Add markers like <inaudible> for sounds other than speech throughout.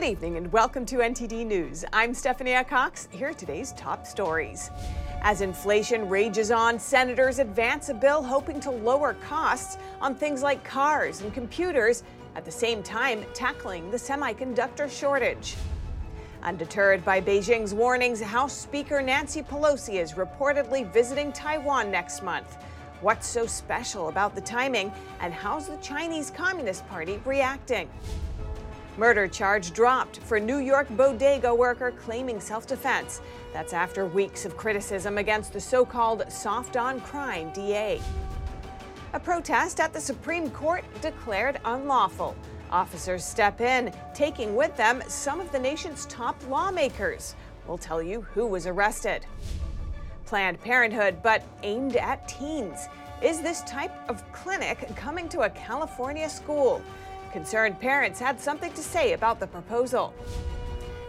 Good evening and welcome to NTD News. I'm Stephanie Cox. Here are today's top stories. As inflation rages on, senators advance a bill hoping to lower costs on things like cars and computers, at the same time tackling the semiconductor shortage. Undeterred by Beijing's warnings, House Speaker Nancy Pelosi is reportedly visiting Taiwan next month. What's so special about the timing, and how's the Chinese Communist Party reacting? Murder charge dropped for New York bodega worker claiming self defense. That's after weeks of criticism against the so called soft on crime DA. A protest at the Supreme Court declared unlawful. Officers step in, taking with them some of the nation's top lawmakers. We'll tell you who was arrested. Planned Parenthood, but aimed at teens. Is this type of clinic coming to a California school? Concerned parents had something to say about the proposal.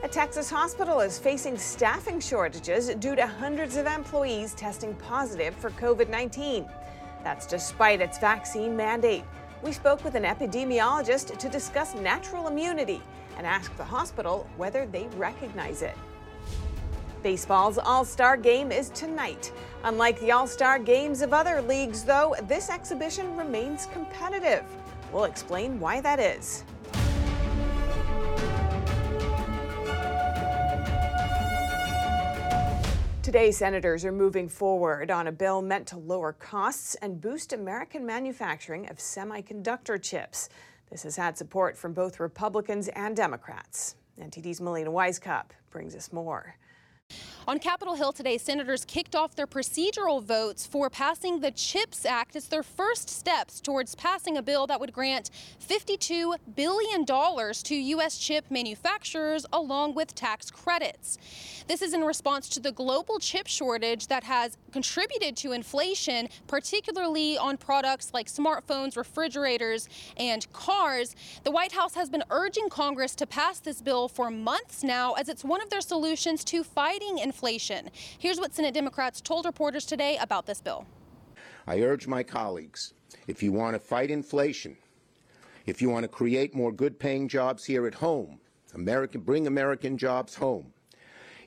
A Texas hospital is facing staffing shortages due to hundreds of employees testing positive for COVID 19. That's despite its vaccine mandate. We spoke with an epidemiologist to discuss natural immunity and ask the hospital whether they recognize it. Baseball's All Star Game is tonight. Unlike the All Star Games of other leagues, though, this exhibition remains competitive. We'll explain why that is. Today, senators are moving forward on a bill meant to lower costs and boost American manufacturing of semiconductor chips. This has had support from both Republicans and Democrats. NTD's Melina Wisecup brings us more. On Capitol Hill today, senators kicked off their procedural votes for passing the CHIPS Act. It's their first steps towards passing a bill that would grant $52 billion to U.S. chip manufacturers along with tax credits. This is in response to the global chip shortage that has contributed to inflation, particularly on products like smartphones, refrigerators, and cars. The White House has been urging Congress to pass this bill for months now as it's one of their solutions to fighting inflation. Here's what Senate Democrats told reporters today about this bill. I urge my colleagues if you want to fight inflation, if you want to create more good paying jobs here at home, American, bring American jobs home,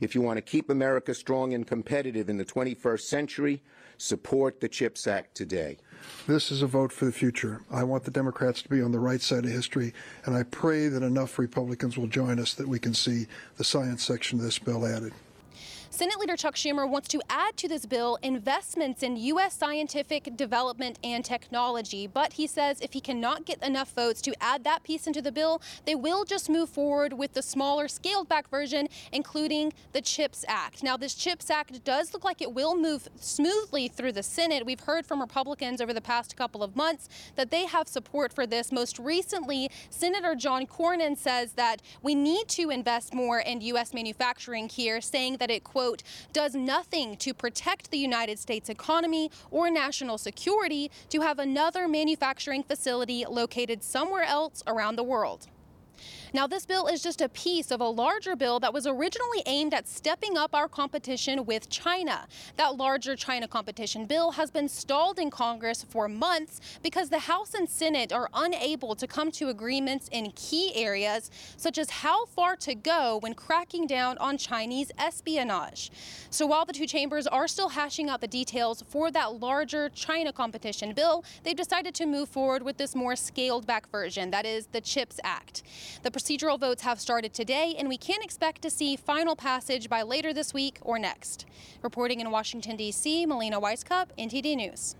if you want to keep America strong and competitive in the 21st century, support the CHIPS Act today. This is a vote for the future. I want the Democrats to be on the right side of history, and I pray that enough Republicans will join us that we can see the science section of this bill added. Senate Leader Chuck Schumer wants to add to this bill investments in U.S. scientific development and technology. But he says if he cannot get enough votes to add that piece into the bill, they will just move forward with the smaller, scaled back version, including the CHIPS Act. Now, this CHIPS Act does look like it will move smoothly through the Senate. We've heard from Republicans over the past couple of months that they have support for this. Most recently, Senator John Cornyn says that we need to invest more in U.S. manufacturing here, saying that it, quote, quote, does nothing to protect the United States economy or national security to have another manufacturing facility located somewhere else around the world. Now, this bill is just a piece of a larger bill that was originally aimed at stepping up our competition with China. That larger China competition bill has been stalled in Congress for months because the House and Senate are unable to come to agreements in key areas, such as how far to go when cracking down on Chinese espionage. So while the two chambers are still hashing out the details for that larger China competition bill, they've decided to move forward with this more scaled back version, that is the CHIPS Act. The procedural votes have started today, and we can expect to see final passage by later this week or next. Reporting in Washington, D.C., Melina Wisecup, NTD News.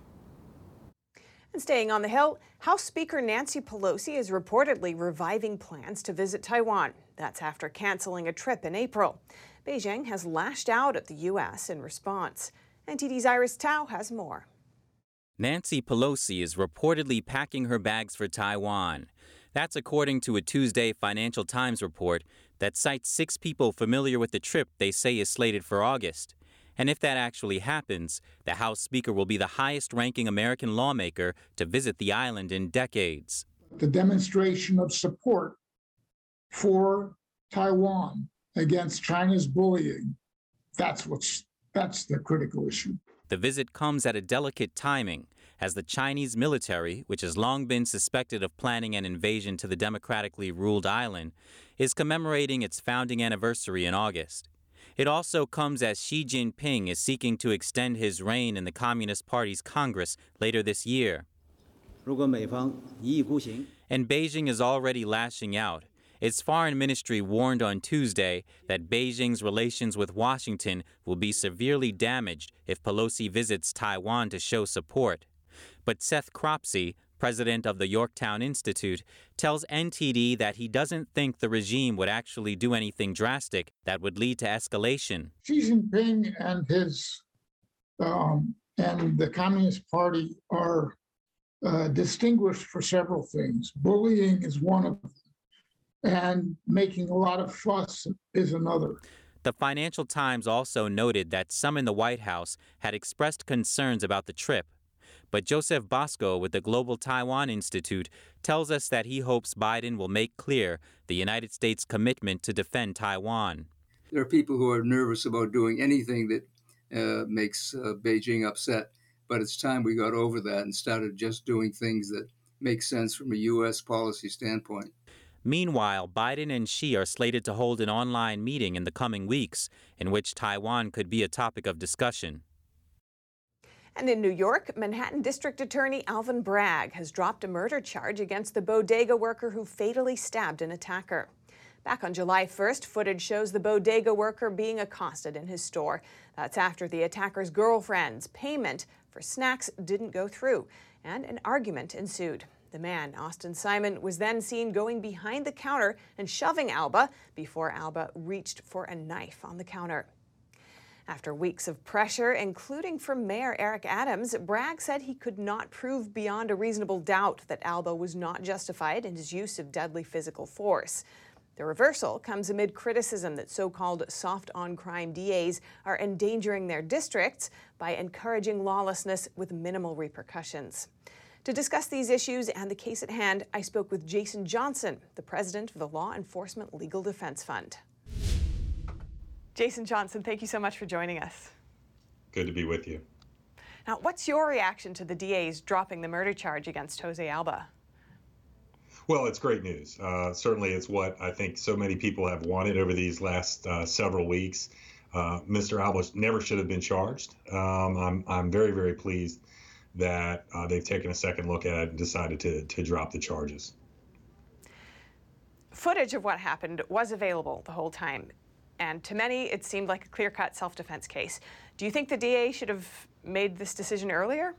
And staying on the Hill, House Speaker Nancy Pelosi is reportedly reviving plans to visit Taiwan. That's after canceling a trip in April. Beijing has lashed out at the U.S. in response. NTD's Iris Tao has more. Nancy Pelosi is reportedly packing her bags for Taiwan. That's according to a Tuesday Financial Times report that cites six people familiar with the trip they say is slated for August. And if that actually happens, the House Speaker will be the highest ranking American lawmaker to visit the island in decades. The demonstration of support for Taiwan against China's bullying, that's what's that's the critical issue. The visit comes at a delicate timing as the Chinese military, which has long been suspected of planning an invasion to the democratically ruled island, is commemorating its founding anniversary in August. It also comes as Xi Jinping is seeking to extend his reign in the Communist Party's Congress later this year. And Beijing is already lashing out. Its foreign ministry warned on Tuesday that Beijing's relations with Washington will be severely damaged if Pelosi visits Taiwan to show support. But Seth Cropsey, president of the Yorktown Institute, tells NTD that he doesn't think the regime would actually do anything drastic that would lead to escalation. Xi Jinping and his um, and the Communist Party are uh, distinguished for several things. Bullying is one of them, and making a lot of fuss is another. The Financial Times also noted that some in the White House had expressed concerns about the trip. But Joseph Bosco with the Global Taiwan Institute tells us that he hopes Biden will make clear the United States' commitment to defend Taiwan. There are people who are nervous about doing anything that uh, makes uh, Beijing upset, but it's time we got over that and started just doing things that make sense from a U.S. policy standpoint. Meanwhile, Biden and Xi are slated to hold an online meeting in the coming weeks in which Taiwan could be a topic of discussion. And in New York, Manhattan District Attorney Alvin Bragg has dropped a murder charge against the bodega worker who fatally stabbed an attacker. Back on July 1st, footage shows the bodega worker being accosted in his store. That's after the attacker's girlfriend's payment for snacks didn't go through, and an argument ensued. The man, Austin Simon, was then seen going behind the counter and shoving Alba before Alba reached for a knife on the counter. After weeks of pressure, including from Mayor Eric Adams, Bragg said he could not prove beyond a reasonable doubt that Alba was not justified in his use of deadly physical force. The reversal comes amid criticism that so called soft on crime DAs are endangering their districts by encouraging lawlessness with minimal repercussions. To discuss these issues and the case at hand, I spoke with Jason Johnson, the president of the Law Enforcement Legal Defense Fund. Jason Johnson, thank you so much for joining us. Good to be with you. Now, what's your reaction to the DA's dropping the murder charge against Jose Alba? Well, it's great news. Uh, certainly, it's what I think so many people have wanted over these last uh, several weeks. Uh, Mr. Alba never should have been charged. Um, I'm, I'm very, very pleased that uh, they've taken a second look at it and decided to, to drop the charges. Footage of what happened was available the whole time. And to many, it seemed like a clear cut self defense case. Do you think the DA should have made this decision earlier?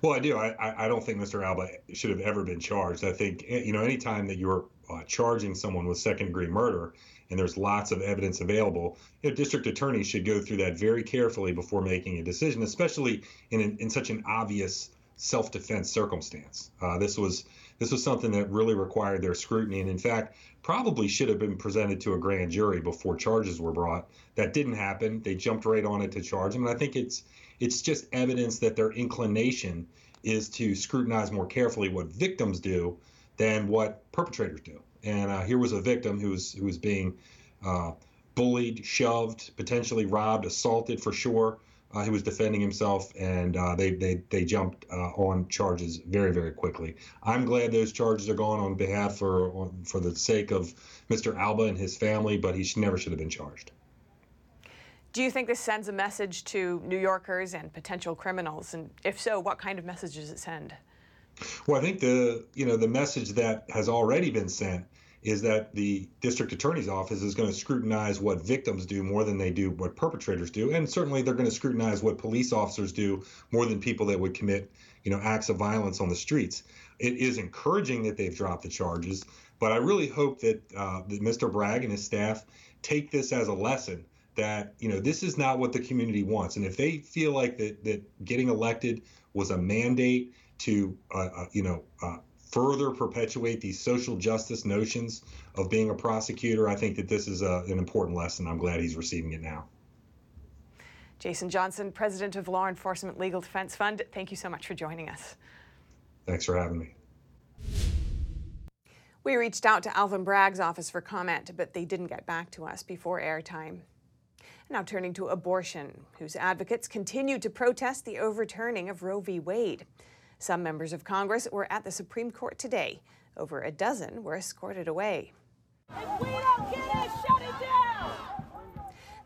Well, I do. I, I don't think Mr. Alba should have ever been charged. I think, eh, you know, anytime that you're uh, charging someone with second degree murder and there's lots of evidence available, you know, district attorneys should go through that very carefully before making a decision, especially in, an, in such an obvious self defense circumstance. Uh, this was this was something that really required their scrutiny, and in fact, probably should have been presented to a grand jury before charges were brought. That didn't happen. They jumped right on it to charge him, and I think it's it's just evidence that their inclination is to scrutinize more carefully what victims do than what perpetrators do. And uh, here was a victim who was who was being uh, bullied, shoved, potentially robbed, assaulted for sure. Uh, he was defending himself, and uh, they they they jumped uh, on charges very very quickly. I'm glad those charges are gone on behalf for for the sake of Mr. Alba and his family, but he should, never should have been charged. Do you think this sends a message to New Yorkers and potential criminals? And if so, what kind of message does it send? Well, I think the you know the message that has already been sent is that the district attorney's office is going to scrutinize what victims do more than they do what perpetrators do. And certainly they're going to scrutinize what police officers do more than people that would commit you know acts of violence on the streets. It is encouraging that they've dropped the charges but i really hope that, uh, that mr bragg and his staff take this as a lesson that you know this is not what the community wants. And if they feel like that that getting elected was a mandate to uh, uh, you know uh, further perpetuate these social justice notions of being a prosecutor, I think that this is a, an important lesson. I'm glad he's receiving it now. Jason Johnson, president of Law Enforcement Legal Defense Fund, thank you so much for joining us. Thanks for having me. We reached out to Alvin Bragg's office for comment, but they didn't get back to us before airtime. Now turning to abortion, whose advocates continue to protest the overturning of Roe v. Wade. Some members of Congress were at the Supreme Court today. Over a dozen were escorted away.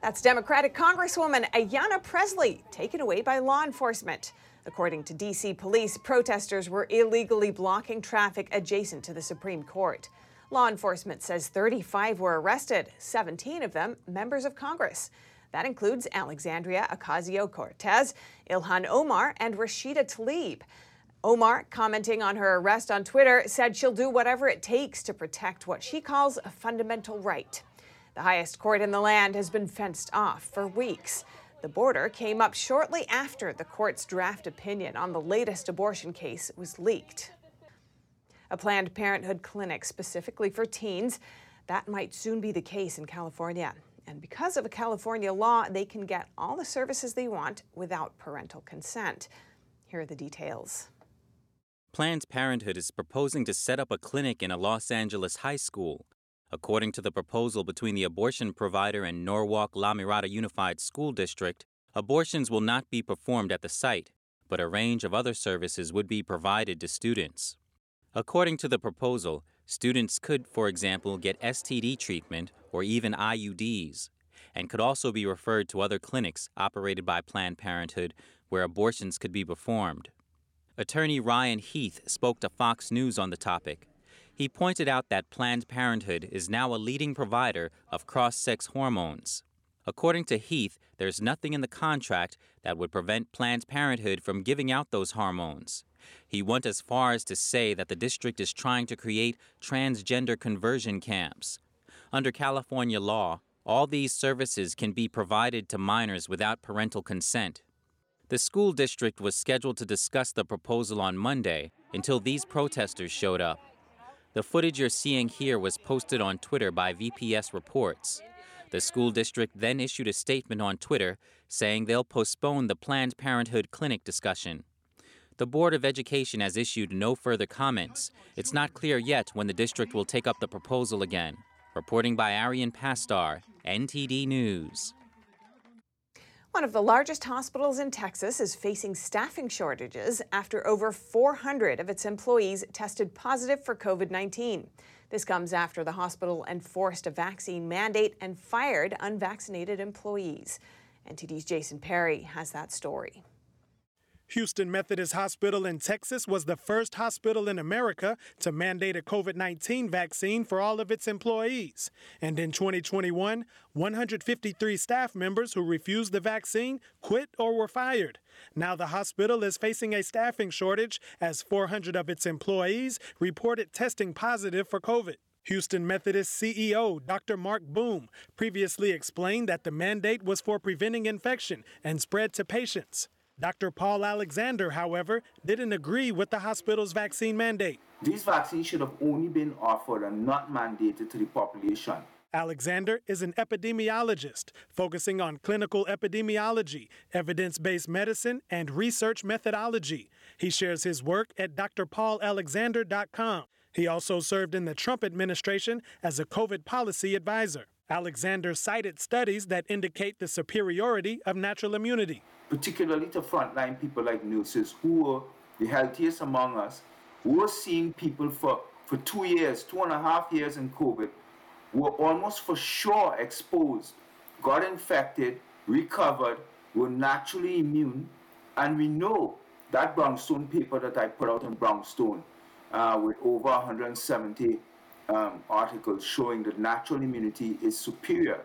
That's Democratic Congresswoman Ayanna Pressley, taken away by law enforcement. According to D.C. police, protesters were illegally blocking traffic adjacent to the Supreme Court. Law enforcement says 35 were arrested, 17 of them members of Congress. That includes Alexandria Ocasio Cortez, Ilhan Omar, and Rashida Tlaib. Omar, commenting on her arrest on Twitter, said she'll do whatever it takes to protect what she calls a fundamental right. The highest court in the land has been fenced off for weeks. The border came up shortly after the court's draft opinion on the latest abortion case was leaked. A Planned Parenthood clinic specifically for teens, that might soon be the case in California. And because of a California law, they can get all the services they want without parental consent. Here are the details. Planned Parenthood is proposing to set up a clinic in a Los Angeles high school. According to the proposal between the abortion provider and Norwalk La Mirada Unified School District, abortions will not be performed at the site, but a range of other services would be provided to students. According to the proposal, students could, for example, get STD treatment or even IUDs, and could also be referred to other clinics operated by Planned Parenthood where abortions could be performed. Attorney Ryan Heath spoke to Fox News on the topic. He pointed out that Planned Parenthood is now a leading provider of cross sex hormones. According to Heath, there's nothing in the contract that would prevent Planned Parenthood from giving out those hormones. He went as far as to say that the district is trying to create transgender conversion camps. Under California law, all these services can be provided to minors without parental consent. The school district was scheduled to discuss the proposal on Monday until these protesters showed up. The footage you're seeing here was posted on Twitter by VPS Reports. The school district then issued a statement on Twitter saying they'll postpone the Planned Parenthood clinic discussion. The Board of Education has issued no further comments. It's not clear yet when the district will take up the proposal again. Reporting by Arian Pastar, NTD News. One of the largest hospitals in Texas is facing staffing shortages after over 400 of its employees tested positive for COVID 19. This comes after the hospital enforced a vaccine mandate and fired unvaccinated employees. NTD's Jason Perry has that story. Houston Methodist Hospital in Texas was the first hospital in America to mandate a COVID 19 vaccine for all of its employees. And in 2021, 153 staff members who refused the vaccine quit or were fired. Now the hospital is facing a staffing shortage as 400 of its employees reported testing positive for COVID. Houston Methodist CEO Dr. Marc Boom previously explained that the mandate was for preventing infection and spread to patients. Dr. Paul Alexander, however, didn't agree with the hospital's vaccine mandate. These vaccines should have only been offered and not mandated to the population. Alexander is an epidemiologist focusing on clinical epidemiology, evidence based medicine, and research methodology. He shares his work at drpaulalexander.com. He also served in the Trump administration as a COVID policy advisor. Alexander cited studies that indicate the superiority of natural immunity particularly to frontline people like nurses who were the healthiest among us, who were seeing people for, for two years, two and a half years in COVID, were almost for sure exposed, got infected, recovered, were naturally immune. And we know that Brownstone paper that I put out in Brownstone uh, with over 170 um, showing that natural immunity is superior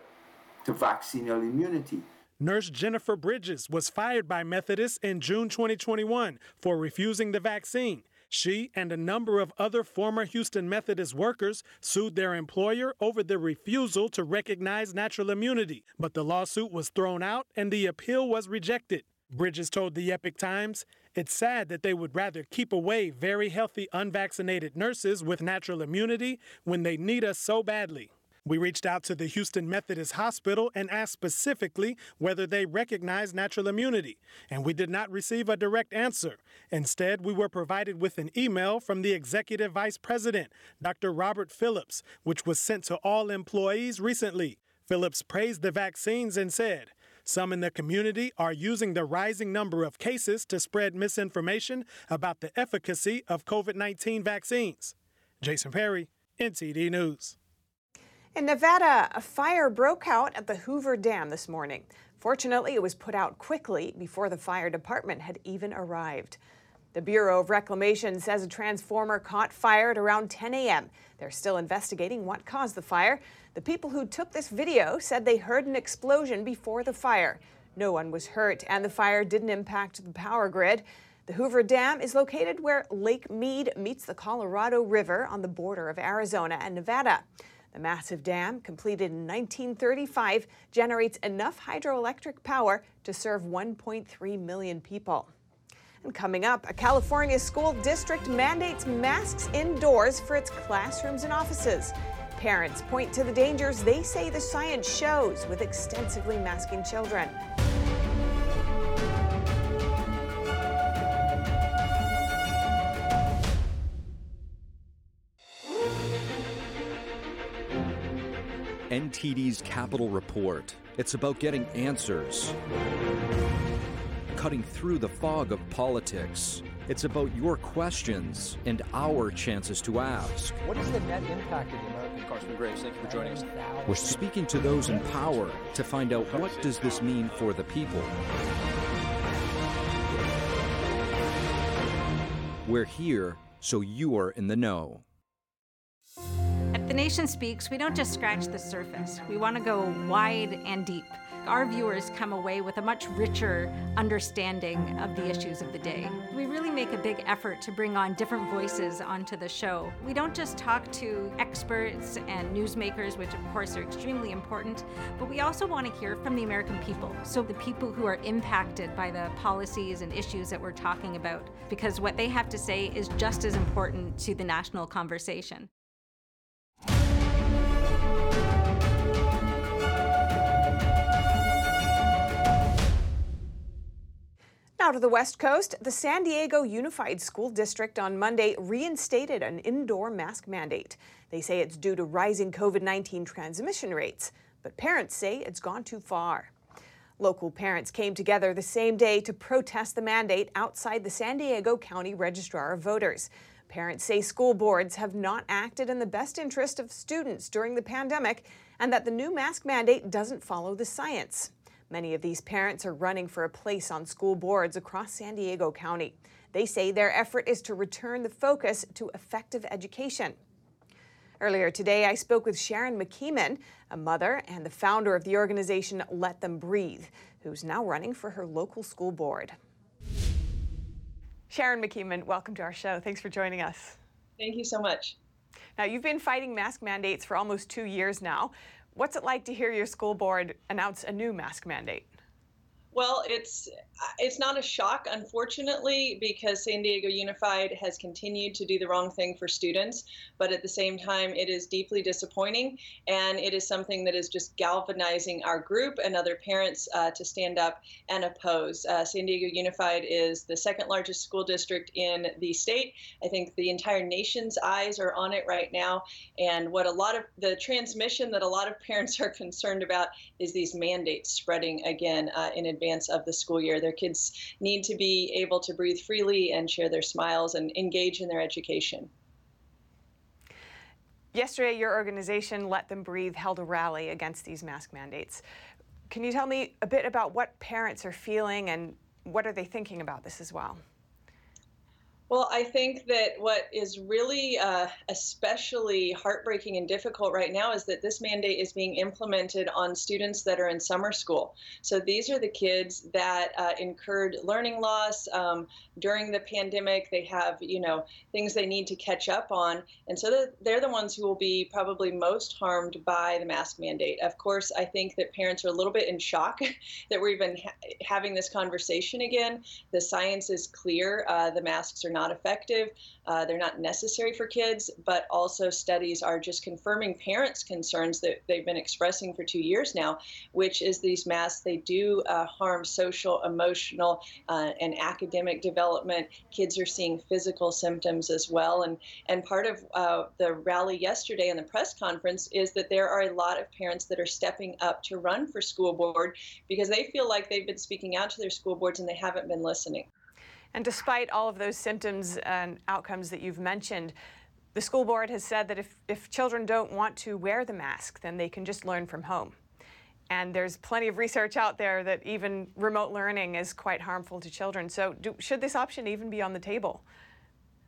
to vaccinal immunity. Nurse Jennifer Bridges was fired by Methodist in June 2021 for refusing the vaccine. She and a number of other former Houston Methodist workers sued their employer over the refusal to recognize natural immunity, but the lawsuit was thrown out and the appeal was rejected. Bridges told the Epoch Times, It's sad that they would rather keep away very healthy unvaccinated nurses with natural immunity when they need us so badly. We reached out to the Houston Methodist Hospital and asked specifically whether they recognize natural immunity, and we did not receive a direct answer. Instead, we were provided with an email from the Executive Vice President, Dr. Robert Phillips, which was sent to all employees recently. Phillips praised the vaccines and said, some in the community are using the rising number of cases to spread misinformation about the efficacy of COVID 19 vaccines. Jason Perry, NTD News. In Nevada, a fire broke out at the Hoover Dam this morning. Fortunately, it was put out quickly before the fire department had even arrived. The Bureau of Reclamation says a transformer caught fire at around 10 a.m. They're still investigating what caused the fire. The people who took this video said they heard an explosion before the fire. No one was hurt, and the fire didn't impact the power grid. The Hoover Dam is located where Lake Mead meets the Colorado River on the border of Arizona and Nevada. The massive dam, completed in 1935, generates enough hydroelectric power to serve 1.3 million people. And coming up, a California school district mandates masks indoors for its classrooms and offices. Parents point to the dangers they say the science shows with extensively masking children. NTD's Capital Report. It's about getting answers, cutting through the fog of politics. It's about your questions and our chances to ask. What is the net impact of the American Congressman Graves? Thank you for joining us. We're speaking to those in power to find out what does this mean for the people. We're here so you're in the know. At The Nation Speaks, we don't just scratch the surface. We want to go wide and deep. Our viewers come away with a much richer understanding of the issues of the day. We really make a big effort to bring on different voices onto the show. We don't just talk to experts and newsmakers, which of course are extremely important, but we also want to hear from the American people. So, the people who are impacted by the policies and issues that we're talking about, because what they have to say is just as important to the national conversation. Now to the West Coast, the San Diego Unified School District on Monday reinstated an indoor mask mandate. They say it's due to rising COVID 19 transmission rates, but parents say it's gone too far. Local parents came together the same day to protest the mandate outside the San Diego County Registrar of Voters. Parents say school boards have not acted in the best interest of students during the pandemic and that the new mask mandate doesn't follow the science. Many of these parents are running for a place on school boards across San Diego County. They say their effort is to return the focus to effective education. Earlier today, I spoke with Sharon McKeeman, a mother and the founder of the organization Let Them Breathe, who's now running for her local school board. Sharon McKeeman, welcome to our show. Thanks for joining us. Thank you so much. Now, you've been fighting mask mandates for almost two years now. What's it like to hear your school board announce a new mask mandate? Well, it's it's not a shock, unfortunately, because San Diego Unified has continued to do the wrong thing for students. But at the same time, it is deeply disappointing, and it is something that is just galvanizing our group and other parents uh, to stand up and oppose. Uh, San Diego Unified is the second largest school district in the state. I think the entire nation's eyes are on it right now. And what a lot of the transmission that a lot of <laughs> parents are concerned about is these mandates spreading again uh, in advance advance of the school year. Their kids need to be able to breathe freely and share their smiles and engage in their education. Yesterday, your organization, Let Them Breathe, held a rally against these mask mandates. Can you tell me a bit about what parents are feeling and what are they thinking about this as well? Well, I think that what is really uh, especially heartbreaking and difficult right now is that this mandate is being implemented on students that are in summer school. So these are the kids that uh, incurred learning loss um, during the pandemic. They have, you know, things they need to catch up on. And so they're the ones who will be probably most harmed by the mask mandate. Of course, I think that parents are a little bit in shock <laughs> that we're even ha- having this conversation again. The science is clear. Uh, the masks are not not effective, uh, they're not necessary for kids, but also studies are just confirming parents' concerns that they've been expressing for two years now, which is these masks, they do uh, harm social, emotional, uh, and academic development. Kids are seeing physical symptoms as well. And, and part of uh, the rally yesterday and the press conference is that there are a lot of parents that are stepping up to run for school board because they feel like they've been speaking out to their school boards and they haven't been listening. And despite all of those symptoms and outcomes that you've mentioned, the school board has said that if, if children don't want to wear the mask, then they can just learn from home. And there's plenty of research out there that even remote learning is quite harmful to children. So, do, should this option even be on the table?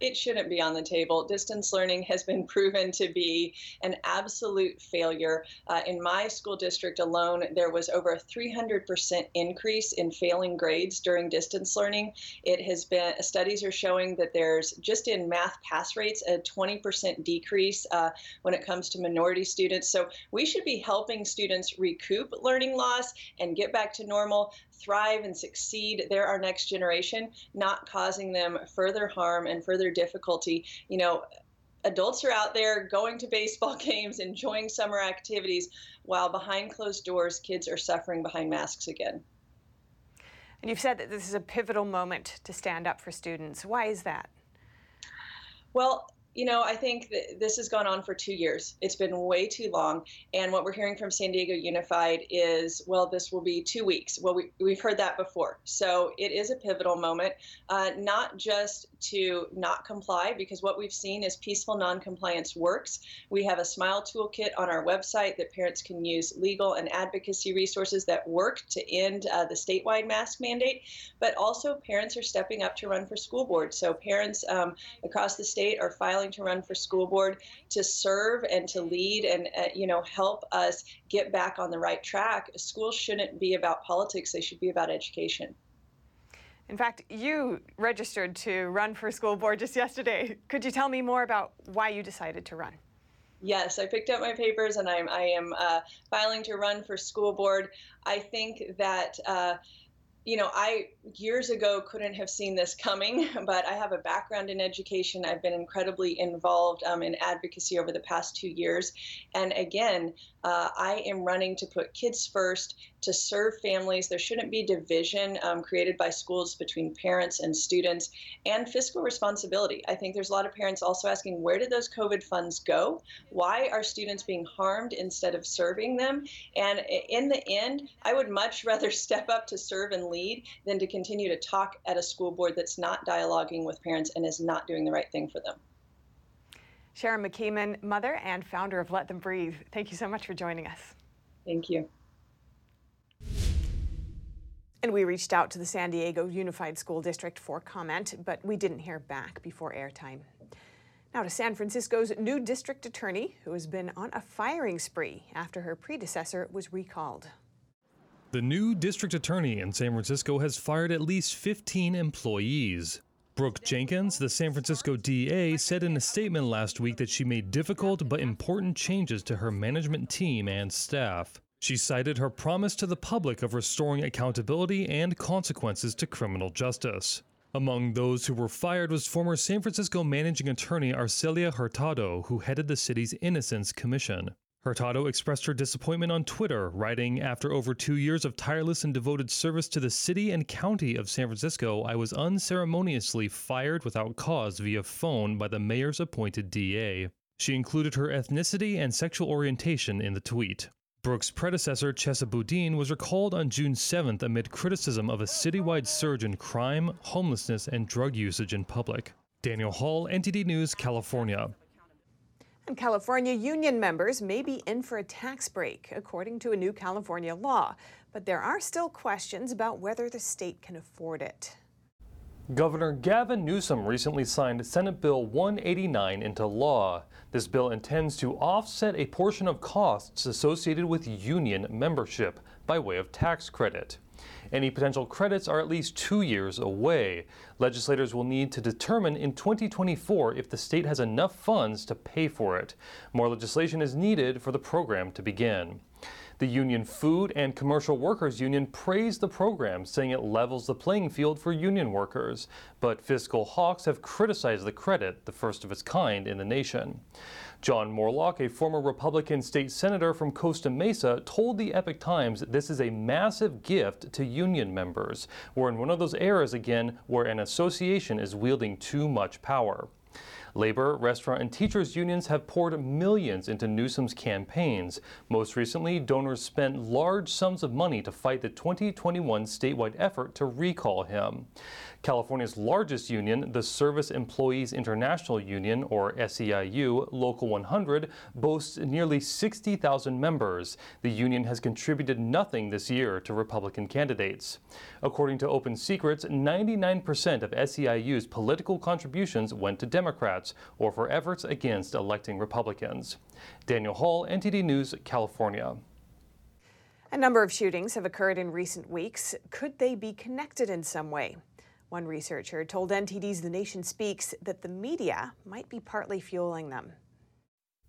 It shouldn't be on the table. Distance learning has been <laughs> proven to be an absolute failure. Uh, in my school district alone, there was over a 300% increase in failing grades during distance learning. It has been, studies are showing that there's just in math pass rates a 20% decrease uh, when it comes to minority students. So we should be helping students recoup learning loss and get back to normal thrive and succeed. They're our next generation, not causing them further harm and further difficulty. You know, adults are out there going to baseball <laughs> games, enjoying summer activities, while behind closed doors, kids are suffering behind masks again. And you've said that this is a pivotal moment to stand up for students. Why is that? Well, you know, I think this has gone on for two years. It's been way too long. And what we're hearing from San Diego Unified is, well, this will be two weeks. Well, we, we've heard that before. So it is a pivotal moment, uh, not just to not comply, because what we've seen is peaceful noncompliance works. We have a SMILE toolkit on our website that parents can use legal and advocacy resources that work to end uh, the statewide mask mandate. But also, parents are stepping up to run for school board. So parents um, across the state are filing to run for school board to serve and to lead and uh, you know help us get back on the right track. Schools shouldn't be about politics; they should be about education. In fact, you registered to run for school board just yesterday. Could you tell me more about why you decided to run? Yes, I picked up my papers and I'm I am uh, filing to run for school board. I think that. Uh, you know, I years ago couldn't have seen this coming, <laughs> but I have a background in education. I've been incredibly involved um, in advocacy over the past two years. And again, uh, I am running to put kids first, to serve families. There shouldn't be division um, created by schools between parents and students and fiscal responsibility. I think there's a lot of parents also asking where did those COVID funds go? Why are students being harmed instead of serving them? And in the end, I would much <laughs> rather step up to serve and lead than to continue to talk at a school board that's not dialoguing with parents and is not doing the right thing for them. Sharon McKeeman, mother and founder of Let Them Breathe. Thank you so much for joining us. Thank you. And we reached out to the San Diego Unified School District for comment, but we didn't hear back before airtime. Now to San Francisco's new district attorney, who has been on a firing spree after her predecessor was recalled. The new district attorney in San Francisco has fired at least 15 employees. Brooke Jenkins, the San Francisco DA, said in a statement last week that she made difficult but important changes to her management team and staff. She cited her promise to the public of restoring accountability and consequences to criminal justice. Among those who were fired was former San Francisco managing attorney Arcelia Hurtado, who headed the city's Innocence Commission. Hurtado expressed her disappointment on Twitter, writing, After over two years of tireless and devoted service to the city and county of San Francisco, I was unceremoniously fired without cause via phone by the mayor's appointed DA. She included her ethnicity and sexual orientation in the tweet. Brooke's predecessor, Chesa Boudin, was recalled on June 7th amid criticism of a citywide surge in crime, homelessness, and drug usage in public. Daniel Hall, NTD News, California. And California union members may be in for a tax break, according to a new California law. But there are still questions about whether the state can afford it. Governor Gavin Newsom recently signed Senate Bill 189 into law. This bill intends to offset a portion of costs associated with union membership by way of tax credit. Any potential credits are at least two years away. Legislators will need to determine in 2024 if the state has enough funds to pay for it. More legislation is needed for the program to begin. The Union Food and Commercial Workers Union praised the program, saying it levels the playing field for union workers. But fiscal hawks have criticized the credit, the first of its kind in the nation. John Moorlach, a former Republican state senator from Costa Mesa, told the Epoch Times this is a massive gift to union members. We're in one of those eras again where an association is wielding too much power. Labor, restaurant, and teachers unions have poured millions into Newsom's campaigns. Most recently, donors spent large sums of money to fight the 2021 statewide effort to recall him. California's largest union, the Service Employees International Union, or SEIU, Local 100, boasts nearly 60,000 members. The union has contributed nothing this year to Republican candidates. According to Open Secrets, 99% of SEIU's political contributions went to Democrats or for efforts against electing Republicans. Daniel Hall, NTD News, California. A number of shootings have occurred in recent weeks. Could they be connected in some way? One researcher told NTD's The Nation Speaks that the media might be partly fueling them.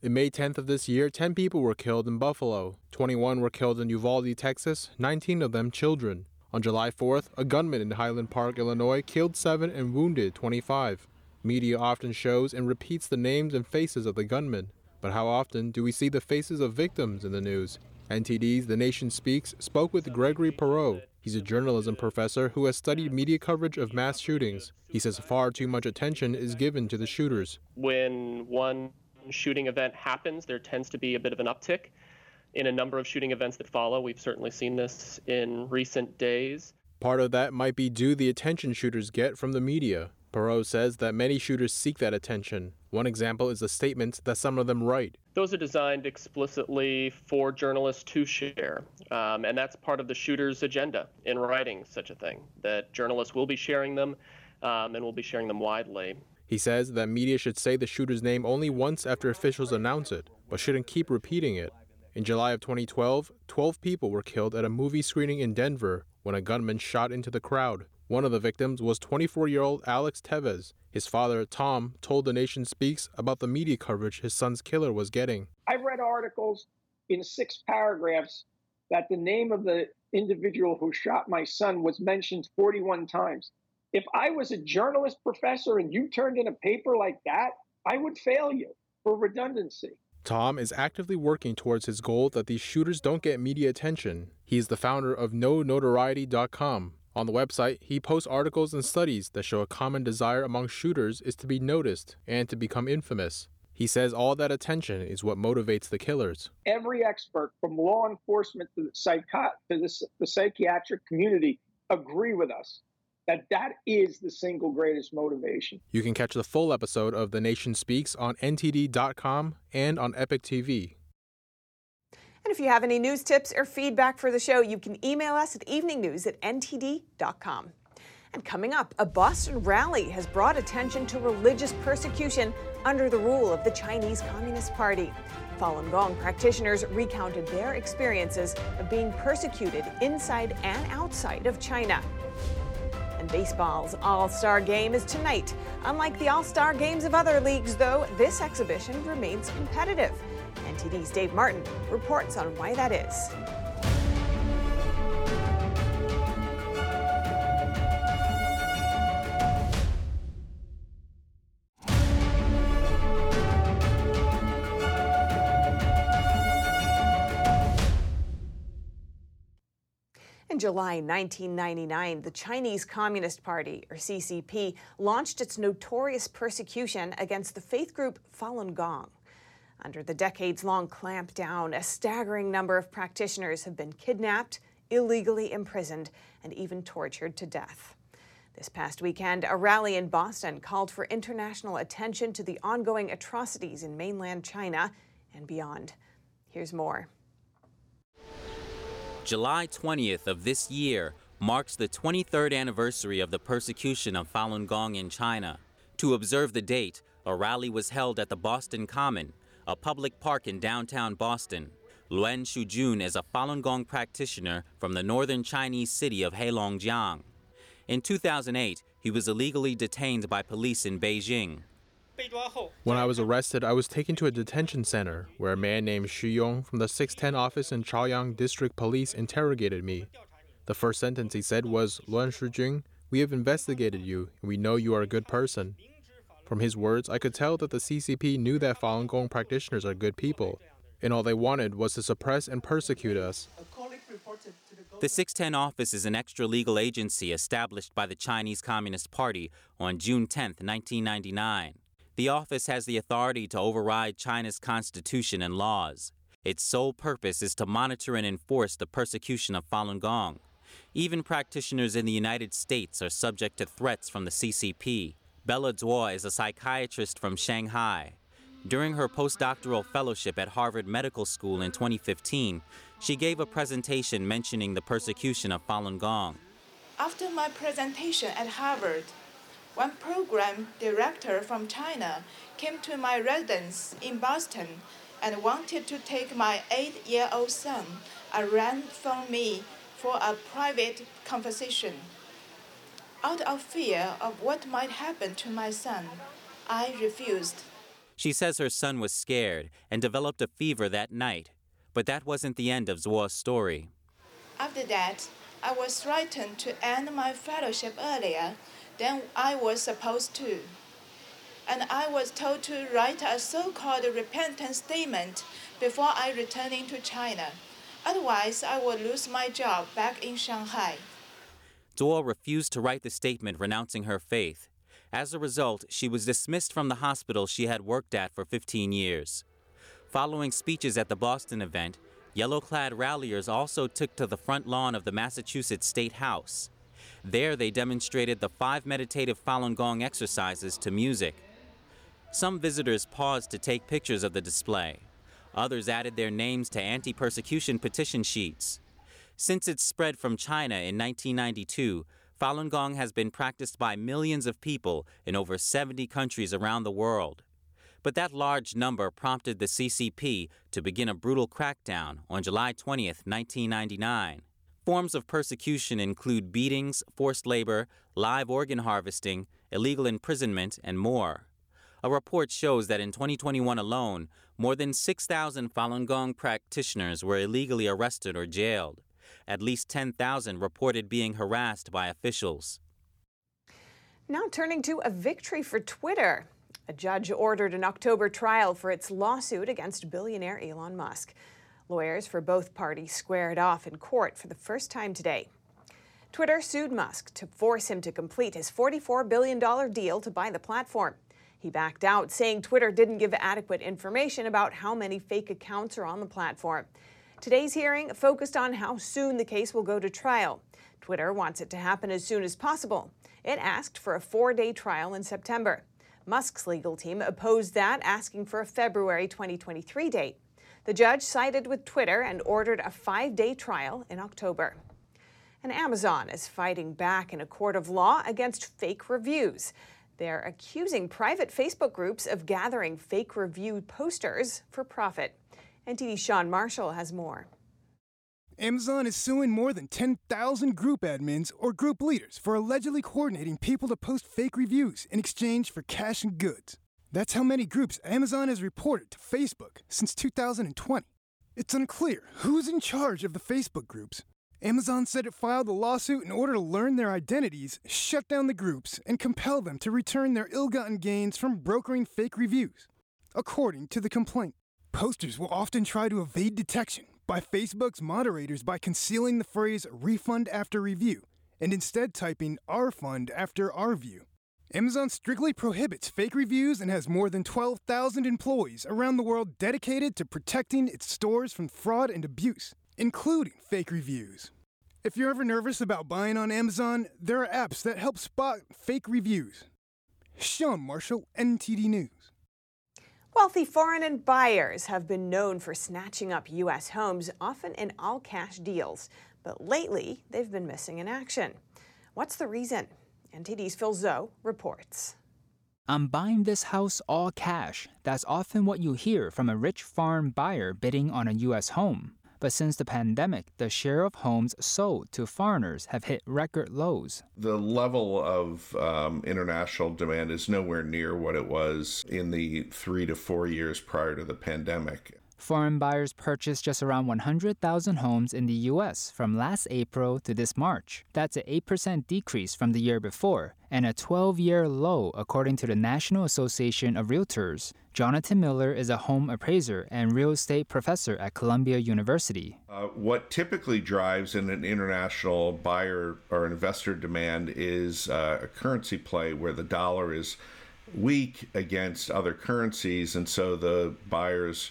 In May 10th of this year, 10 people were killed in Buffalo. 21 were killed in Uvalde, Texas, 19 of them children. On July 4th, a gunman in Highland Park, Illinois, killed 7 and wounded 25. Media often shows and repeats the names and faces of the gunmen. But how often do we see the faces of victims in the news? NTD's The Nation Speaks spoke with Gregory Perreault, He's a journalism professor who has studied media coverage of mass shootings. He says far too much attention is given to the shooters. When one shooting event happens, there tends to be a bit of an uptick in a number of shooting events that follow. We've certainly seen this in recent days. Part of that might be due the attention shooters get from the media. Perreault says that many shooters seek that attention. One example is the statements that some of them write. Those are designed explicitly for journalists to share. Um, and that's part of the shooter's agenda in writing such a thing, that journalists will be sharing them um, and will be sharing them widely. He says that media should say the shooter's name only once after officials announce it, but shouldn't keep repeating it. In July of 2012, 12 people were killed at a movie screening in Denver when a gunman shot into the crowd. One of the victims was 24 year old Alex Teves. His father, Tom, told The Nation Speaks about the media coverage his son's killer was getting. I've read articles in six paragraphs that the name of the individual who shot my son was mentioned 41 times. If I was a journalist professor and you turned in a paper like that, I would fail you for redundancy. Tom is actively working towards his goal that these shooters don't get media attention. He is the founder of NoNotoriety.com, on the website, he posts articles and studies that show a common desire among shooters is to be noticed and to become infamous. He says all that attention is what motivates the killers. Every expert, from law enforcement to the, psycho- to the, the psychiatric community, agree with us that that is the single greatest motivation. You can catch the full episode of The Nation Speaks on NTD.com and on Epoch TV. And if you have any news tips or feedback for the show, you can email us at eveningnews at ntd.com. And coming up, a Boston rally has brought attention to religious persecution under the rule of the Chinese Communist Party. Falun Gong practitioners recounted their experiences of being persecuted inside and outside of China. And baseball's All Star game is tonight. Unlike the All Star games of other leagues, though, this exhibition remains competitive. NTD's Dave Martin reports on why that is. In July 1999, the Chinese Communist Party, or CCP, launched its notorious persecution against the faith group Falun Gong. Under the decades long clampdown, a staggering number of practitioners have been kidnapped, illegally imprisoned, and even tortured to death. This past weekend, a rally in Boston called for international attention to the ongoing atrocities in mainland China and beyond. Here's more. July 20th of this year marks the 23rd anniversary of the persecution of Falun Gong in China. To observe the date, a rally was held at the Boston Common, a public park in downtown Boston. Luan Shujun is a Falun Gong practitioner from the northern Chinese city of Heilongjiang. In 2008, he was illegally detained by police in Beijing. When I was arrested, I was taken to a detention center where a man named Xu Yong from the 610 office in Chaoyang District Police interrogated me. The first sentence he said was, Luan Shujun, we have investigated you and we know you are a good person. From his words, I could tell that the CCP knew that Falun Gong practitioners are good people, and all they wanted was to suppress and persecute us. The 610 office is an extra legal agency established by the Chinese Communist Party on June 10, 1999. The office has the authority to override China's constitution and laws. Its sole purpose is to monitor and enforce the persecution of Falun Gong. Even practitioners in the United States are subject to threats from the CCP. Bella Zuo is a psychiatrist from Shanghai. During her postdoctoral fellowship at Harvard Medical School in 2015, she gave a presentation mentioning the persecution of Falun Gong. After my presentation at Harvard, one program director from China came to my residence in Boston and wanted to take my eight year old son around from me for a private conversation. Out of fear of what might happen to my son, I refused. She says her son was scared and developed a fever that night, but that wasn't the end of Zuo's story. After that, I was threatened to end my fellowship earlier than I was supposed to. And I was told to write a so called repentance statement before I returning to China. Otherwise, I would lose my job back in Shanghai. Zuo refused to write the statement renouncing her faith. As a result, she was dismissed from the hospital she had worked at for 15 years. Following speeches at the Boston event, yellow clad ralliers also took to the front lawn of the Massachusetts State House. There, they demonstrated the five meditative Falun Gong exercises to music. Some visitors paused to take pictures of the display. Others added their names to anti persecution petition sheets. Since its spread from China in 1992, Falun Gong has been practiced by millions of people in over 70 countries around the world. But that large number prompted the CCP to begin a brutal crackdown on July 20, 1999. Forms of persecution include beatings, forced labor, live organ harvesting, illegal imprisonment, and more. A report shows that in 2021 alone, more than 6,000 Falun Gong practitioners were illegally arrested or jailed. At least 10,000 reported being harassed by officials. Now turning to a victory for Twitter. A judge ordered an October trial for its lawsuit against billionaire Elon Musk. Lawyers for both parties squared off in court for the first time today. Twitter sued Musk to force him to complete his $44 billion deal to buy the platform. He backed out, saying Twitter didn't give adequate information about how many fake accounts are on the platform. Today's hearing focused on how soon the case will go to trial. Twitter wants it to happen as soon as possible. It asked for a four day trial in September. Musk's legal team opposed that, asking for a February 2023 date. The judge sided with Twitter and ordered a five day trial in October. And Amazon is fighting back in a court of law against fake reviews. They're accusing private Facebook groups of gathering fake review posters for profit. NTD's Sean Marshall has more. Amazon is suing more than 10,000 group admins or group leaders for allegedly coordinating people to post fake reviews in exchange for cash and goods. That's how many groups Amazon has reported to Facebook since 2020. It's unclear who's in charge of the Facebook groups. Amazon said it filed the lawsuit in order to learn their identities, shut down the groups, and compel them to return their ill gotten gains from brokering fake reviews. According to the complaint, posters will often try to evade detection by Facebook's moderators by concealing the phrase refund after review and instead typing our fund after our view. Amazon strictly prohibits fake reviews and has more than 12,000 employees around the world dedicated to protecting its stores from fraud and abuse, including fake reviews. If you're ever nervous about buying on Amazon, there are apps that help spot fake reviews. Sean Marshall, NTD News. Wealthy foreign buyers have been known for snatching up U.S. homes, often in all cash deals. But lately, they've been missing in action. What's the reason? NTD's Phil Zoe reports. I'm buying this house all cash. That's often what you hear from a rich foreign buyer bidding on a U.S. home. But since the pandemic, the share of homes sold to foreigners have hit record lows. The level of um, international demand is nowhere near what it was in the three to four years prior to the pandemic. Foreign buyers purchased just around 100,000 homes in the U.S. from last April to this March. That's an 8% decrease from the year before and a 12 year low, according to the National Association of Realtors. Jonathan Miller is a home appraiser and real estate professor at Columbia University. Uh, what typically drives in an international buyer or investor demand is uh, a currency play where the dollar is weak against other currencies, and so the buyers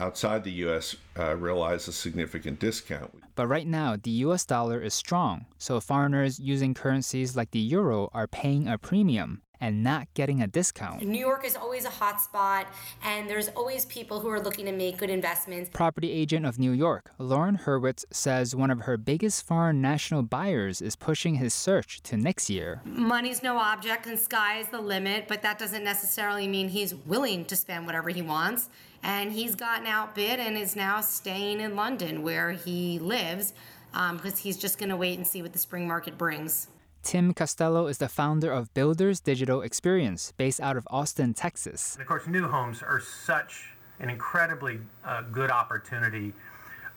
outside the U.S. Uh, realize a significant discount. But right now, the US dollar is strong, so foreigners using currencies like the euro are paying a premium and not getting a discount. New York is always a hot spot, and there's always people who are looking to make good investments. Property agent of New York, Lauren Hurwitz, says one of her biggest foreign national buyers is pushing his search to next year. Money's no object, and sky is the limit, but that doesn't necessarily mean he's willing to spend whatever he wants. And he's gotten outbid and is now staying in London, where he lives, because um, he's just going to wait and see what the spring market brings. Tim Costello is the founder of Builders Digital Experience, based out of Austin, Texas. And of course, new homes are such an incredibly uh, good opportunity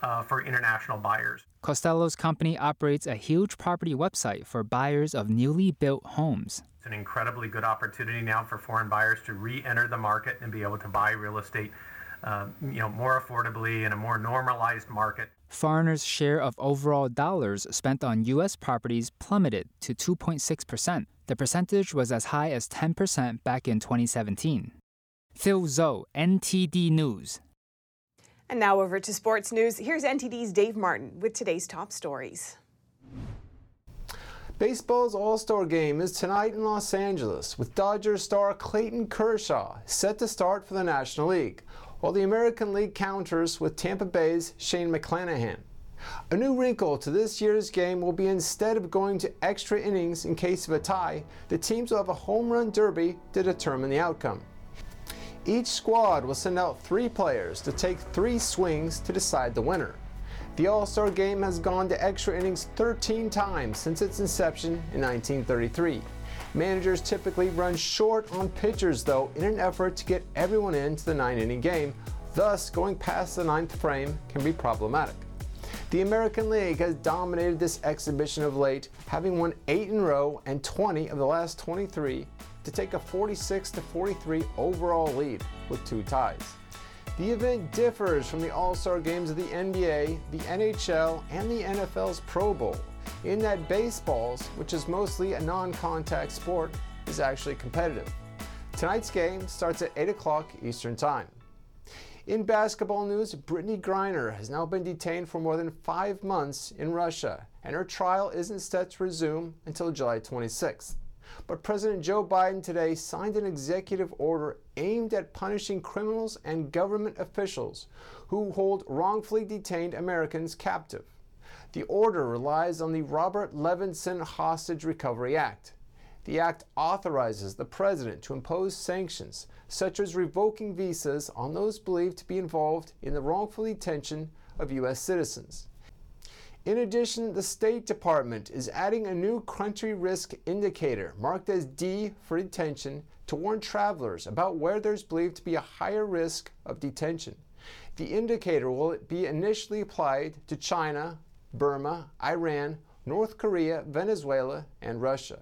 uh, for international buyers. Costello's company operates a huge property website for buyers of newly built homes. It's an incredibly good opportunity now for foreign buyers to re enter the market and be able to buy real estate uh, you know, more affordably in a more normalized market. Foreigners' share of overall dollars spent on U.S. properties plummeted to 2.6%. The percentage was as high as 10% back in 2017. Phil Zhou, NTD News. And now over to sports news. Here's NTD's Dave Martin with today's top stories. Baseball's All Star game is tonight in Los Angeles, with Dodgers star Clayton Kershaw set to start for the National League while the American League counters with Tampa Bay's Shane McClanahan. A new wrinkle to this year's game will be instead of going to extra innings in case of a tie, the teams will have a home run derby to determine the outcome. Each squad will send out three players to take three swings to decide the winner. The All Star game has gone to extra innings 13 times since its inception in 1933. Managers typically run short on pitchers, though, in an effort to get everyone into the nine inning game, thus, going past the ninth frame can be problematic. The American League has dominated this exhibition of late, having won 8 in a row and 20 of the last 23 to take a 46 43 overall lead with two ties. The event differs from the All Star games of the NBA, the NHL, and the NFL's Pro Bowl in that baseballs, which is mostly a non contact sport, is actually competitive. Tonight's game starts at 8 o'clock Eastern Time. In basketball news, Brittney Griner has now been detained for more than five months in Russia, and her trial isn't set to resume until July 26th. But President Joe Biden today signed an executive order aimed at punishing criminals and government officials who hold wrongfully detained Americans captive. The order relies on the Robert Levinson Hostage Recovery Act. The act authorizes the president to impose sanctions, such as revoking visas on those believed to be involved in the wrongful detention of U.S. citizens. In addition, the State Department is adding a new country risk indicator marked as D for detention to warn travelers about where there's believed to be a higher risk of detention. The indicator will be initially applied to China, Burma, Iran, North Korea, Venezuela, and Russia.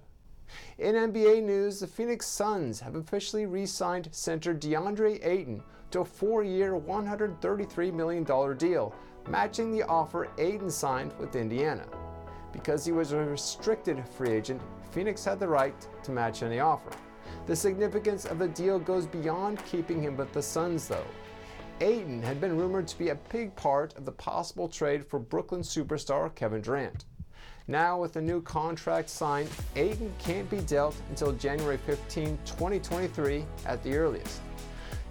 In NBA news, the Phoenix Suns have officially re signed center DeAndre Ayton to a four year, $133 million deal, matching the offer Ayton signed with Indiana. Because he was a restricted free agent, Phoenix had the right to match any offer. The significance of the deal goes beyond keeping him with the Suns, though. Ayton had been rumored to be a big part of the possible trade for Brooklyn superstar Kevin Durant. Now, with the new contract signed, Ayton can't be dealt until January 15, 2023 at the earliest.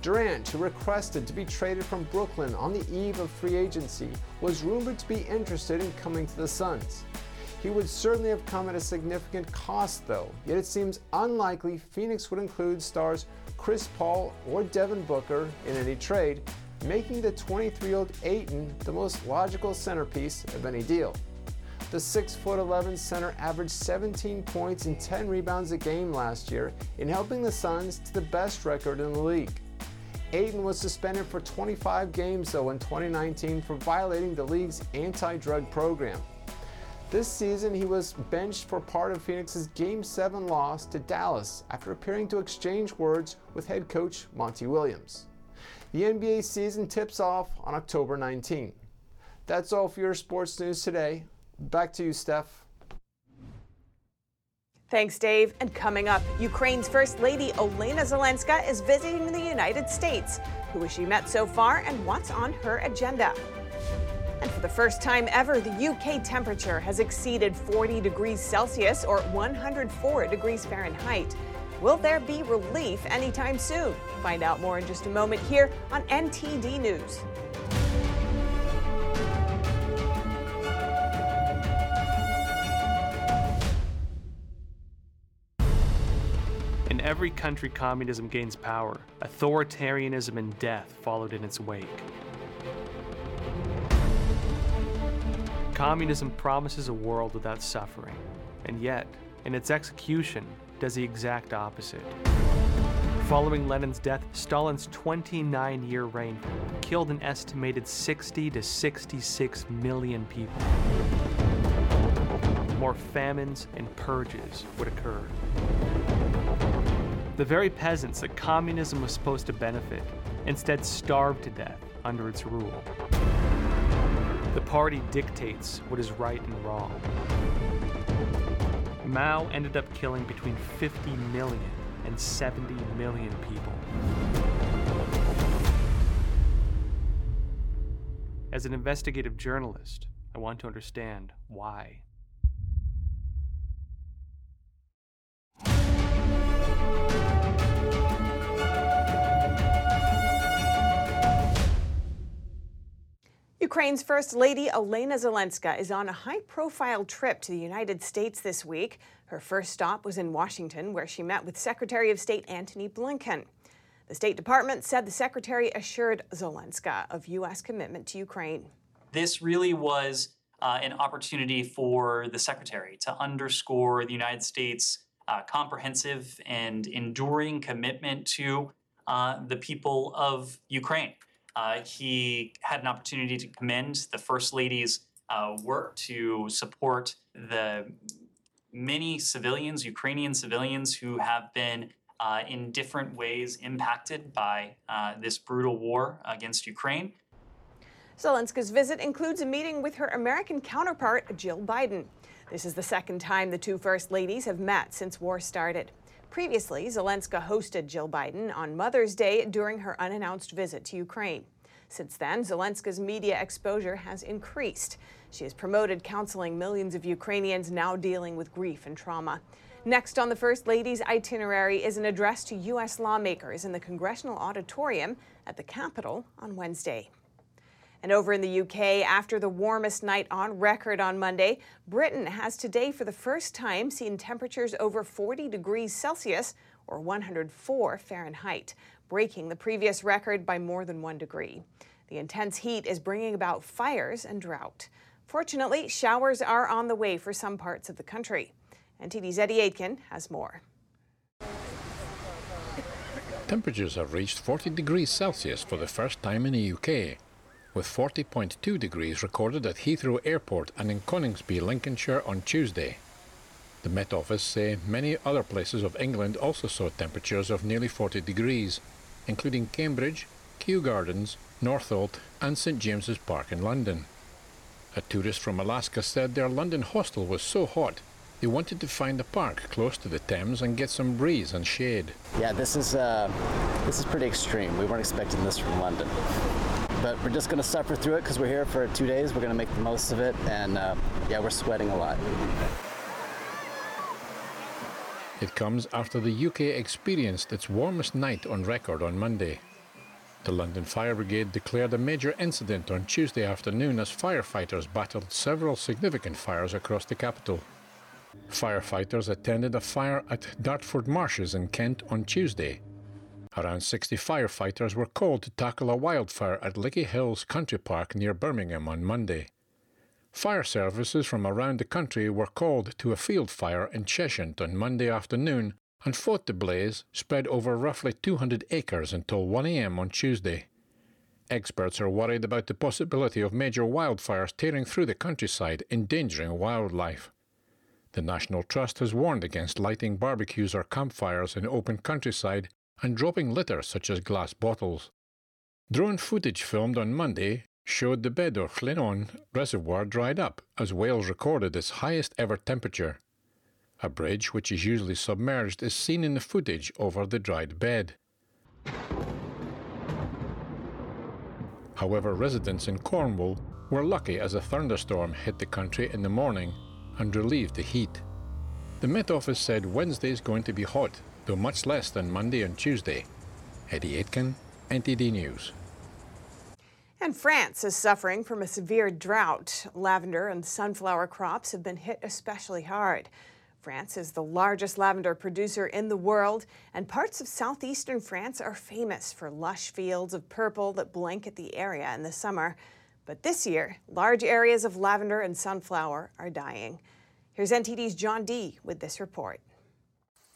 Durant, who requested to be traded from Brooklyn on the eve of free agency, was rumored to be interested in coming to the Suns. He would certainly have come at a significant cost, though, yet it seems unlikely Phoenix would include stars Chris Paul or Devin Booker in any trade, making the 23-year-old Ayton the most logical centerpiece of any deal. The 6'11 center averaged 17 points and 10 rebounds a game last year in helping the Suns to the best record in the league. Ayton was suspended for 25 games though in 2019 for violating the league's anti-drug program. This season, he was benched for part of Phoenix's Game 7 loss to Dallas after appearing to exchange words with head coach Monty Williams. The NBA season tips off on October 19. That's all for your sports news today. Back to you, Steph. Thanks, Dave. And coming up, Ukraine's First Lady Olena Zelenska is visiting the United States. Who has she met so far and what's on her agenda? And for the first time ever, the UK temperature has exceeded 40 degrees Celsius or 104 degrees Fahrenheit. Will there be relief anytime soon? Find out more in just a moment here on NTD News. In every country communism gains power, authoritarianism and death followed in its wake. Communism promises a world without suffering, and yet, in its execution, does the exact opposite. Following Lenin's death, Stalin's 29 year reign killed an estimated 60 to 66 million people. More famines and purges would occur. The very peasants that communism was supposed to benefit instead starved to death under its rule. The party dictates what is right and wrong. Mao ended up killing between 50 million and 70 million people. As an investigative journalist, I want to understand why. Ukraine's First Lady Elena Zelenska is on a high profile trip to the United States this week. Her first stop was in Washington, where she met with Secretary of State Antony Blinken. The State Department said the secretary assured Zelenska of U.S. commitment to Ukraine. This really was uh, an opportunity for the secretary to underscore the United States' uh, comprehensive and enduring commitment to uh, the people of Ukraine. Uh, he had an opportunity to commend the First Lady's uh, work to support the many civilians, Ukrainian civilians, who have been uh, in different ways impacted by uh, this brutal war against Ukraine. Zelenska's visit includes a meeting with her American counterpart, Jill Biden. This is the second time the two First Ladies have met since war started. Previously, Zelenska hosted Jill Biden on Mother's Day during her unannounced visit to Ukraine. Since then, Zelenska's media exposure has increased. She has promoted counseling millions of Ukrainians now dealing with grief and trauma. Next on the First Lady's itinerary is an address to U.S. lawmakers in the Congressional Auditorium at the Capitol on Wednesday. And over in the UK, after the warmest night on record on Monday, Britain has today for the first time seen temperatures over 40 degrees Celsius or 104 Fahrenheit, breaking the previous record by more than one degree. The intense heat is bringing about fires and drought. Fortunately, showers are on the way for some parts of the country. NTD's Eddie Aitken has more. Temperatures have reached 40 degrees Celsius for the first time in the UK with 40.2 degrees recorded at Heathrow Airport and in Coningsby, Lincolnshire on Tuesday. The Met Office say many other places of England also saw temperatures of nearly 40 degrees, including Cambridge, Kew Gardens, Northolt and St James's Park in London. A tourist from Alaska said their London hostel was so hot they wanted to find a park close to the Thames and get some breeze and shade. Yeah, this is uh, this is pretty extreme. We weren't expecting this from London but we're just to suffer through it because we're here for two days. We're to make the most of it, and uh, yeah, we're sweating a lot. It comes after the UK experienced its warmest night on record on Monday. The London Fire Brigade declared a major incident on Tuesday afternoon as firefighters battled several significant fires across the capital. Firefighters attended a fire at Dartford Marshes in Kent on Tuesday Around 60 firefighters were called to tackle a wildfire at Lickey Hills Country Park near Birmingham on Monday. Fire services from around the country were called to a field fire in Cheshunt on Monday afternoon and fought the blaze spread over roughly 200 acres until 1 a.m. on Tuesday. Experts are worried about the possibility of major wildfires tearing through the countryside, endangering wildlife. The National Trust has warned against lighting barbecues or campfires in open countryside and dropping litter such as glass bottles. Drone footage filmed on Monday showed the Bedwr Llynnon reservoir dried up as Wales recorded its highest ever temperature. A bridge, which is usually submerged, is seen in the footage over the dried bed. However, residents in Cornwall were lucky as a thunderstorm hit the country in the morning and relieved the heat. The Met Office said Wednesday is going to be hot, much less than Monday and Tuesday. Eddie Aitken, NTD News. And France is suffering from a severe drought. Lavender and sunflower crops have been hit especially hard. France is the largest lavender producer in the world, and parts of southeastern France are famous for lush fields of purple that blanket the area in the summer. But this year, large areas of lavender and sunflower are dying. Here's NTD's John Dee with this report.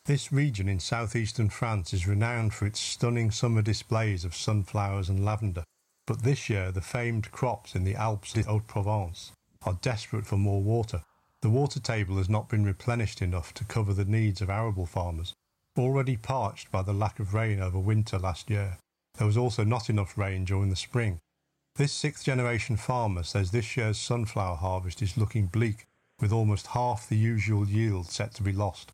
This region in southeastern France is renowned for its stunning summer displays of sunflowers and lavender. But this year, the famed crops in the Alpes de Haute-Provence are desperate for more water. The water table has not been replenished enough to cover the needs of arable farmers, already parched by the lack of rain over winter last year. There was also not enough rain during the spring. This sixth generation farmer says this year's sunflower harvest is looking bleak, with almost half the usual yield set to be lost.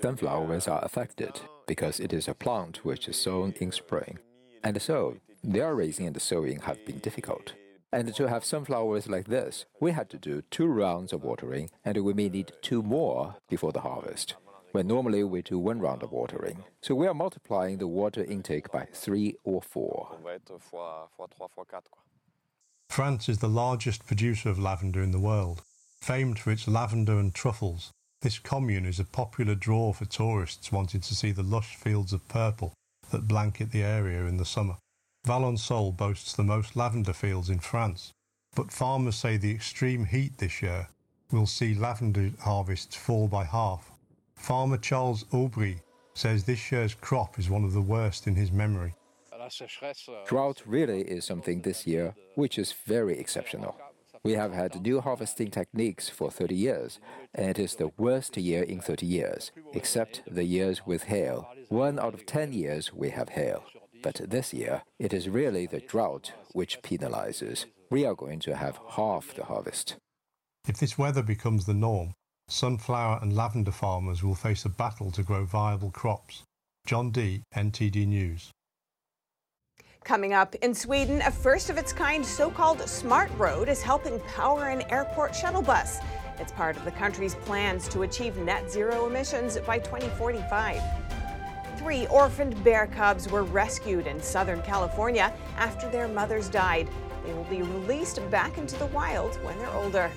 Sunflowers are affected because it is a plant which is sown in spring, and so their raising and sowing have been difficult. And to have sunflowers like this, we had to do two rounds of watering, and we may need two more before the harvest. When normally we do one round of watering. So we are multiplying the water intake by three or four. France is the largest producer of lavender in the world. Famed for its lavender and truffles, this commune is a popular draw for tourists wanting to see the lush fields of purple that blanket the area in the summer. Valensole boasts the most lavender fields in France, but farmers say the extreme heat this year will see lavender harvests fall by half. Farmer Charles Aubry says this year's crop is one of the worst in his memory. Drought really is something this year which is very exceptional. We have had new harvesting techniques for 30 years, and it is the worst year in 30 years, except the years with hail. One out of 10 years we have hail. But this year, it is really the drought which penalizes. We are going to have half the harvest. If this weather becomes the norm, sunflower and lavender farmers will face a battle to grow viable crops. John Dee, NTD News. Coming up in Sweden, a first of its kind so called smart road is helping power an airport shuttle bus. It's part of the country's plans to achieve net zero emissions by 2045. Three orphaned bear cubs were rescued in Southern California after their mothers died. They will be released back into the wild when they're older.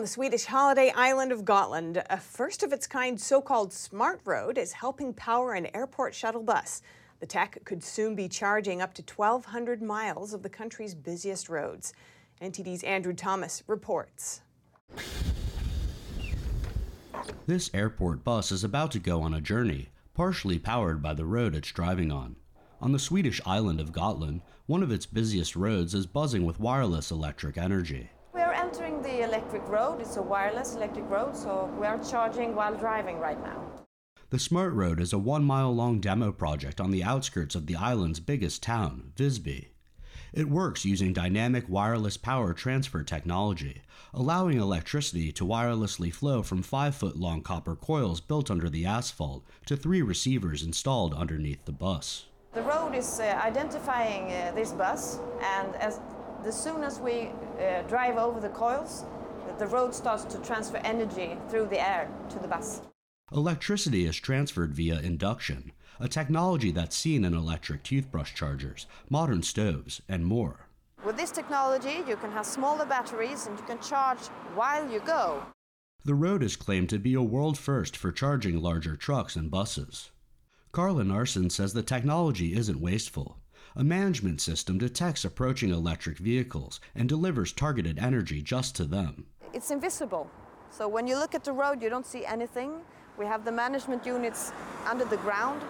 On the Swedish holiday island of Gotland, a first of its kind so called smart road is helping power an airport shuttle bus. The tech could soon be charging up to 1,200 miles of the country's busiest roads. NTD's Andrew Thomas reports. This airport bus is about to go on a journey, partially powered by the road it's driving on. On the Swedish island of Gotland, one of its busiest roads is buzzing with wireless electric energy. Entering the electric road. It's a wireless electric road, so we are charging while driving right now. The Smart Road is a one mile long demo project on the outskirts of the island's biggest town, Visby. It works using dynamic wireless power transfer technology, allowing electricity to wirelessly flow from 5 foot long copper coils built under the asphalt to three receivers installed underneath the bus. The road is uh, identifying uh, this bus, and as as soon as we uh, drive over the coils, the road starts to transfer energy through the air to the bus. Electricity is transferred via induction, a technology that's seen in electric toothbrush chargers, modern stoves, and more. With this technology, you can have smaller batteries and you can charge while you go. The road is claimed to be a world first for charging larger trucks and buses. Carla Narson says the technology isn't wasteful. A management system detects approaching electric vehicles and delivers targeted energy just to them. It's invisible. So when you look at the road, you don't see anything. We have the management units under the ground.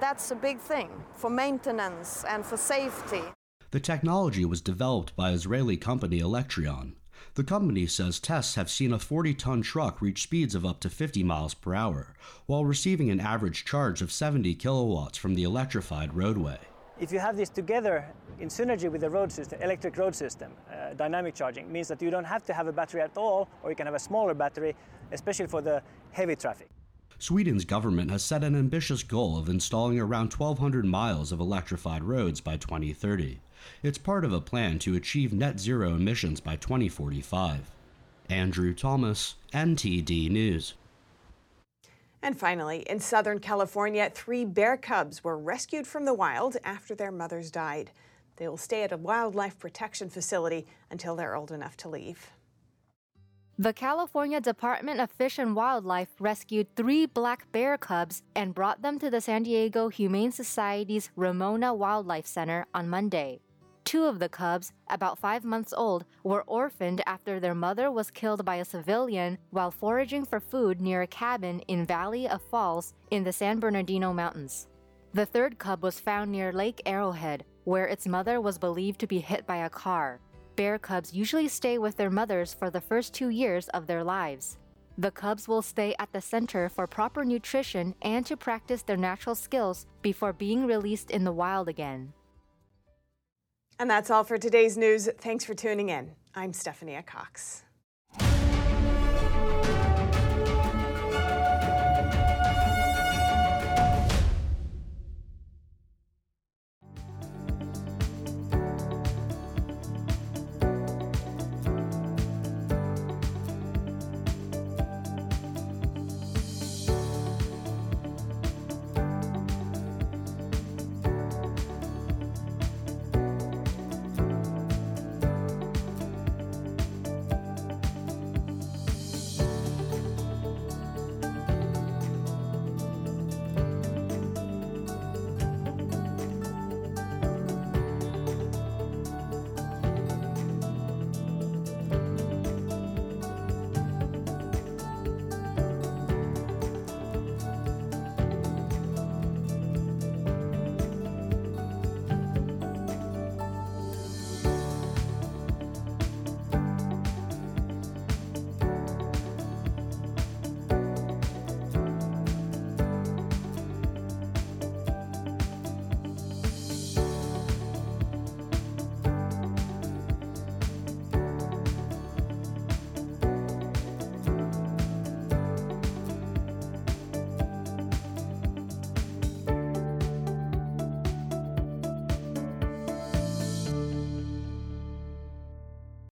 That's a big thing for maintenance and for safety. The technology was developed by Israeli company Electreon. The company says tests have seen a 40 ton truck reach speeds of up to 50 miles per hour, while receiving an average charge of 70 kilowatts from the electrified roadway. If you have this together in synergy with the road system, electric road system, uh, dynamic charging means that you don't have to have a battery at all, or you can have a smaller battery, especially for the heavy traffic. Sweden's government has set an ambitious goal of installing around 1,200 miles of electrified roads by 2030. It's part of a plan to achieve net zero emissions by 2045. Andrew Thomas, NTD News. And finally, in Southern California, three bear cubs were rescued from the wild after their mothers died. They will stay at a wildlife protection facility until they're old enough to leave. The California Department of Fish and Wildlife rescued three black bear cubs and brought them to the San Diego Humane Society's Ramona Wildlife Center on Monday. Two of the cubs, about five months old, were orphaned after their mother was killed by a civilian while foraging for food near a cabin in Valley of Falls in the San Bernardino Mountains. The third cub was found near Lake Arrowhead, where its mother was believed to be hit by a car. Bear cubs usually stay with their mothers for the first two years of their lives. The cubs will stay at the center for proper nutrition and to practice their natural skills before being released in the wild again. And that's all for today's news. Thanks for tuning in. I'm Stephanie Cox.